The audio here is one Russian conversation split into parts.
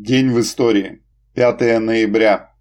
День в истории. 5 ноября.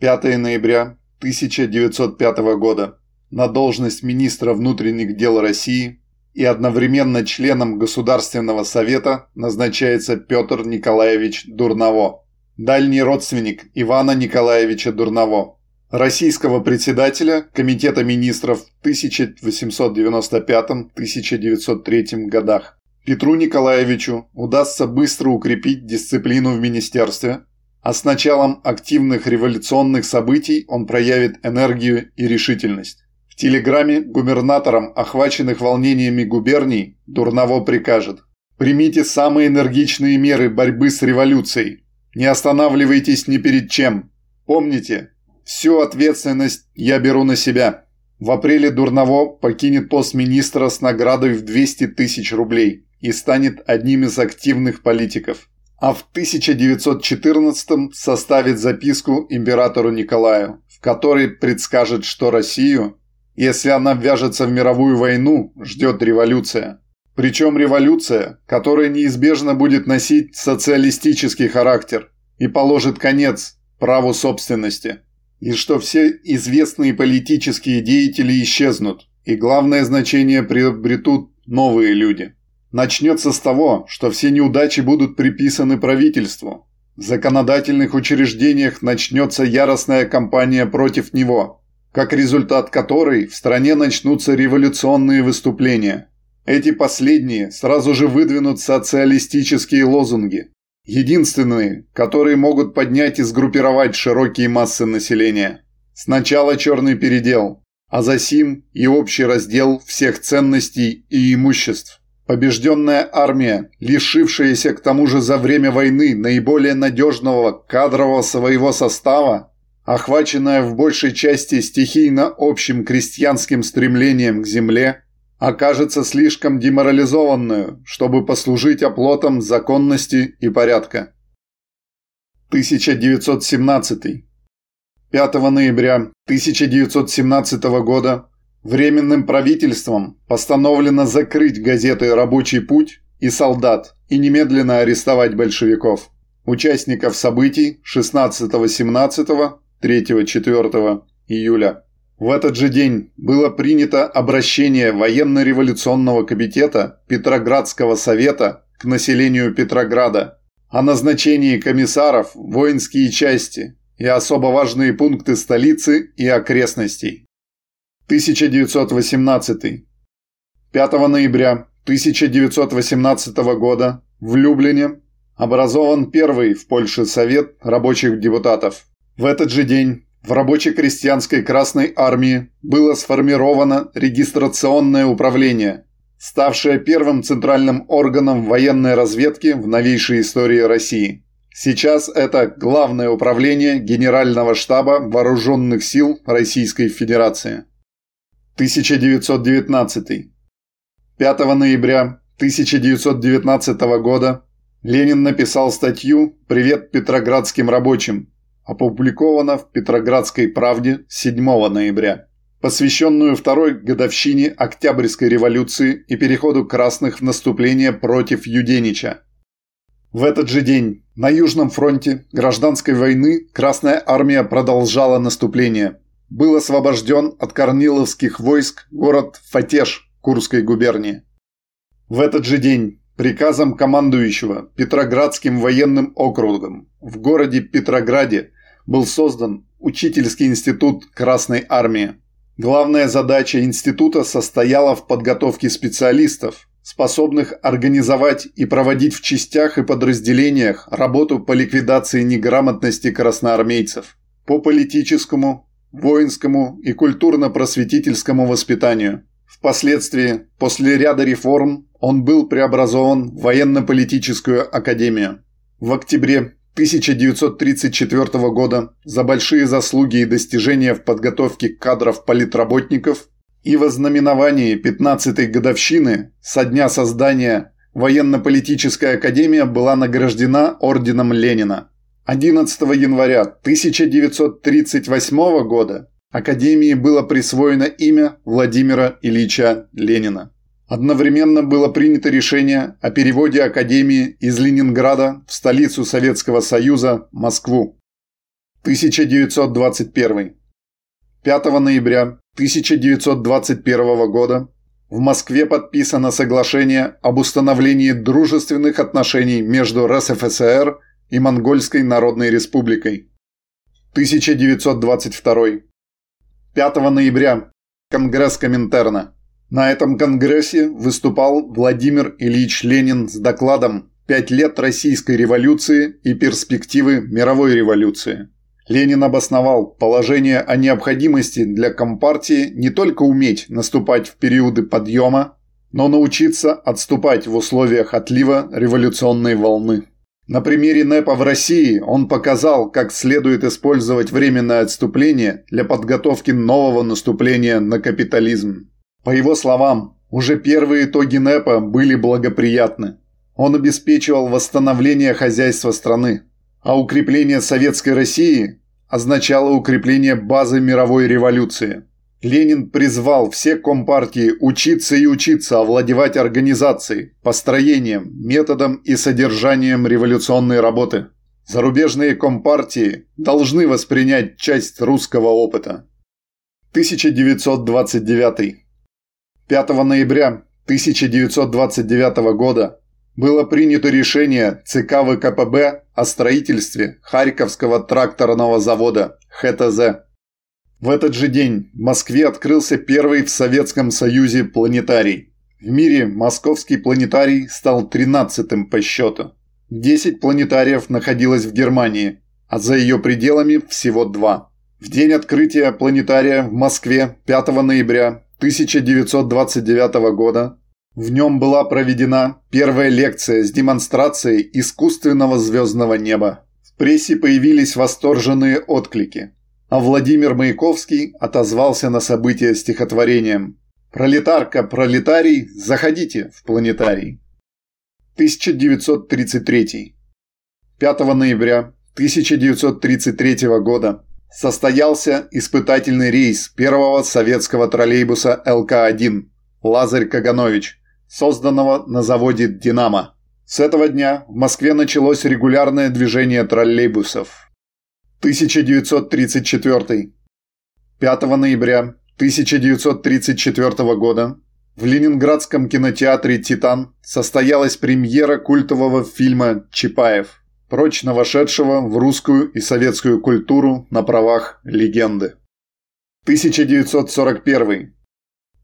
5 ноября 1905 года. На должность министра внутренних дел России и одновременно членом Государственного совета назначается Петр Николаевич Дурново, дальний родственник Ивана Николаевича Дурново, российского председателя Комитета министров в 1895-1903 годах. Петру Николаевичу удастся быстро укрепить дисциплину в министерстве, а с началом активных революционных событий он проявит энергию и решительность. В телеграмме губернаторам, охваченных волнениями губерний, Дурново прикажет «Примите самые энергичные меры борьбы с революцией. Не останавливайтесь ни перед чем. Помните, всю ответственность я беру на себя». В апреле Дурново покинет пост министра с наградой в 200 тысяч рублей и станет одним из активных политиков. А в 1914 составит записку императору Николаю, в которой предскажет, что Россию, если она ввяжется в мировую войну, ждет революция. Причем революция, которая неизбежно будет носить социалистический характер и положит конец праву собственности. И что все известные политические деятели исчезнут, и главное значение приобретут новые люди. Начнется с того, что все неудачи будут приписаны правительству. В законодательных учреждениях начнется яростная кампания против него, как результат которой в стране начнутся революционные выступления. Эти последние сразу же выдвинут социалистические лозунги, единственные, которые могут поднять и сгруппировать широкие массы населения. Сначала черный передел, а за сим и общий раздел всех ценностей и имуществ. Побежденная армия, лишившаяся к тому же за время войны наиболее надежного кадрового своего состава, охваченная в большей части стихийно общим крестьянским стремлением к земле, окажется слишком деморализованную, чтобы послужить оплотом законности и порядка. 1917. 5 ноября 1917 года Временным правительством постановлено закрыть газеты «Рабочий путь» и «Солдат» и немедленно арестовать большевиков. Участников событий 16-17, 3-4 июля. В этот же день было принято обращение военно-революционного комитета Петроградского совета к населению Петрограда о назначении комиссаров воинские части и особо важные пункты столицы и окрестностей. 1918. 5 ноября 1918 года в Люблине образован первый в Польше Совет рабочих депутатов. В этот же день в рабоче-крестьянской Красной Армии было сформировано регистрационное управление, ставшее первым центральным органом военной разведки в новейшей истории России. Сейчас это Главное управление Генерального штаба Вооруженных сил Российской Федерации. 1919. 5 ноября 1919 года Ленин написал статью «Привет петроградским рабочим», опубликована в Петроградской правде 7 ноября, посвященную второй годовщине Октябрьской революции и переходу красных в наступление против Юденича. В этот же день на Южном фронте гражданской войны Красная армия продолжала наступление – был освобожден от корниловских войск город Фатеш Курской губернии. В этот же день приказом командующего Петроградским военным округом в городе Петрограде был создан Учительский институт Красной Армии. Главная задача института состояла в подготовке специалистов, способных организовать и проводить в частях и подразделениях работу по ликвидации неграмотности красноармейцев, по политическому, воинскому и культурно-просветительскому воспитанию. Впоследствии, после ряда реформ, он был преобразован в военно-политическую академию. В октябре 1934 года за большие заслуги и достижения в подготовке кадров политработников и во знаменовании 15-й годовщины со дня создания военно-политическая академия была награждена орденом Ленина. 11 января 1938 года Академии было присвоено имя Владимира Ильича Ленина. Одновременно было принято решение о переводе Академии из Ленинграда в столицу Советского Союза, Москву. 1921. 5 ноября 1921 года в Москве подписано соглашение об установлении дружественных отношений между РСФСР и Монгольской Народной Республикой. 1922. 5 ноября. Конгресс Коминтерна. На этом конгрессе выступал Владимир Ильич Ленин с докладом «Пять лет Российской революции и перспективы мировой революции». Ленин обосновал положение о необходимости для Компартии не только уметь наступать в периоды подъема, но научиться отступать в условиях отлива революционной волны. На примере НЭПа в России он показал, как следует использовать временное отступление для подготовки нового наступления на капитализм. По его словам, уже первые итоги НЭПа были благоприятны. Он обеспечивал восстановление хозяйства страны, а укрепление Советской России означало укрепление базы мировой революции. Ленин призвал все компартии учиться и учиться овладевать организацией, построением, методом и содержанием революционной работы. Зарубежные компартии должны воспринять часть русского опыта. 1929 5 ноября 1929 года было принято решение ЦК ВКПБ о строительстве Харьковского тракторного завода ХТЗ. В этот же день в Москве открылся первый в Советском Союзе планетарий. В мире московский планетарий стал 13-м по счету. 10 планетариев находилось в Германии, а за ее пределами всего два. В день открытия планетария в Москве 5 ноября 1929 года в нем была проведена первая лекция с демонстрацией искусственного звездного неба. В прессе появились восторженные отклики, а Владимир Маяковский отозвался на событие стихотворением «Пролетарка, пролетарий, заходите в планетарий». 1933. 5 ноября 1933 года состоялся испытательный рейс первого советского троллейбуса ЛК-1 «Лазарь Каганович», созданного на заводе «Динамо». С этого дня в Москве началось регулярное движение троллейбусов. 1934. 5 ноября 1934 года в Ленинградском кинотеатре «Титан» состоялась премьера культового фильма «Чапаев» прочно вошедшего в русскую и советскую культуру на правах легенды. 1941.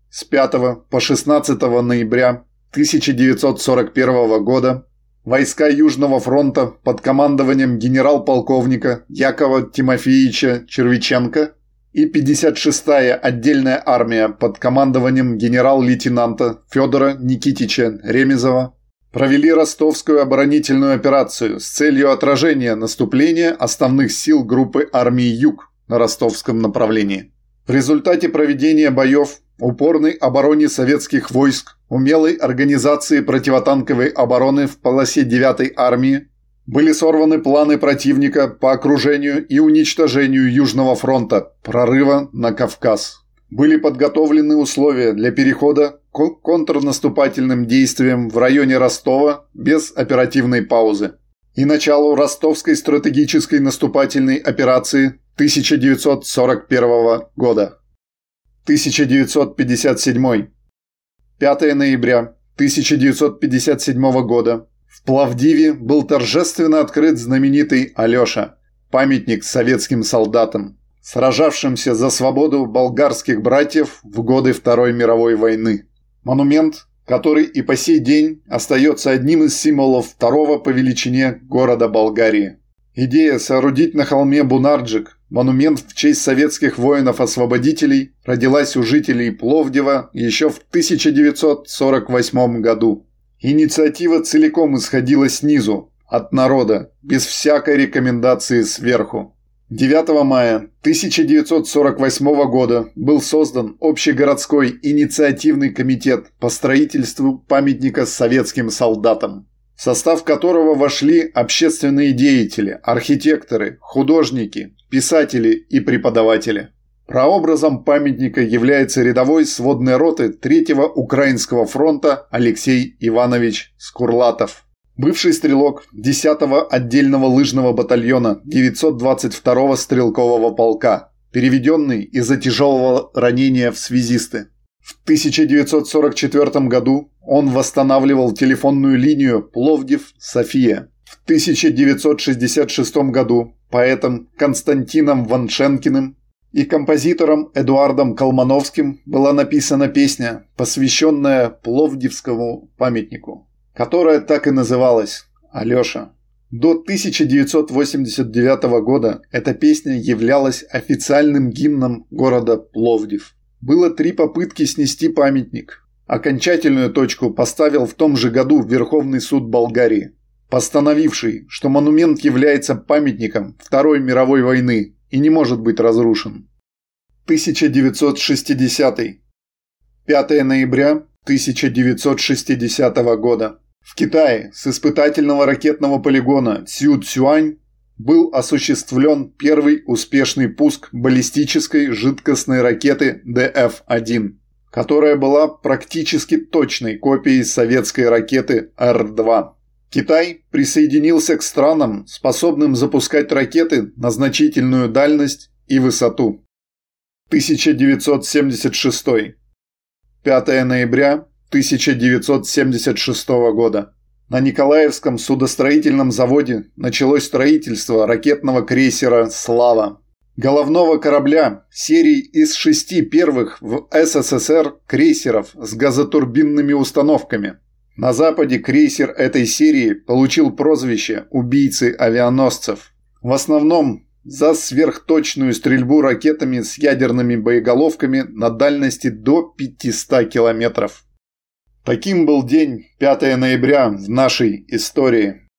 С 5 по 16 ноября 1941 года войска Южного фронта под командованием генерал-полковника Якова Тимофеевича Червиченко и 56-я отдельная армия под командованием генерал-лейтенанта Федора Никитича Ремезова провели ростовскую оборонительную операцию с целью отражения наступления основных сил группы армии «Юг» на ростовском направлении. В результате проведения боев, упорной обороне советских войск, умелой организации противотанковой обороны в полосе 9-й армии были сорваны планы противника по окружению и уничтожению Южного фронта, прорыва на Кавказ. Были подготовлены условия для перехода к контрнаступательным действиям в районе Ростова без оперативной паузы и началу ростовской стратегической наступательной операции 1941 года. 1957. 5 ноября 1957 года в Плавдиве был торжественно открыт знаменитый Алеша, памятник советским солдатам, сражавшимся за свободу болгарских братьев в годы Второй мировой войны. Монумент, который и по сей день остается одним из символов второго по величине города Болгарии. Идея соорудить на холме Бунарджик монумент в честь советских воинов-освободителей родилась у жителей Пловдива еще в 1948 году. Инициатива целиком исходила снизу, от народа, без всякой рекомендации сверху. 9 мая 1948 года был создан Общегородской инициативный комитет по строительству памятника советским солдатам, состав которого вошли общественные деятели, архитекторы, художники, писатели и преподаватели. Прообразом памятника является рядовой сводной роты 3-го Украинского фронта Алексей Иванович Скурлатов. Бывший стрелок 10-го отдельного лыжного батальона 922-го стрелкового полка, переведенный из-за тяжелого ранения в связисты. В 1944 году он восстанавливал телефонную линию Пловдив-София. В 1966 году поэтом Константином Ваншенкиным и композитором Эдуардом Колмановским была написана песня, посвященная Пловдивскому памятнику, которая так и называлась «Алеша». До 1989 года эта песня являлась официальным гимном города Пловдив. Было три попытки снести памятник. Окончательную точку поставил в том же году Верховный суд Болгарии, постановивший, что монумент является памятником Второй мировой войны и не может быть разрушен. 1960. 5 ноября 1960 года. В Китае с испытательного ракетного полигона Цю-Цюань был осуществлен первый успешный пуск баллистической жидкостной ракеты ДФ-1, которая была практически точной копией советской ракеты Р-2. Китай присоединился к странам, способным запускать ракеты на значительную дальность и высоту. 1976. 5 ноября 1976 года. На Николаевском судостроительном заводе началось строительство ракетного крейсера «Слава». Головного корабля серии из шести первых в СССР крейсеров с газотурбинными установками – на Западе крейсер этой серии получил прозвище «убийцы авианосцев». В основном за сверхточную стрельбу ракетами с ядерными боеголовками на дальности до 500 километров. Таким был день 5 ноября в нашей истории.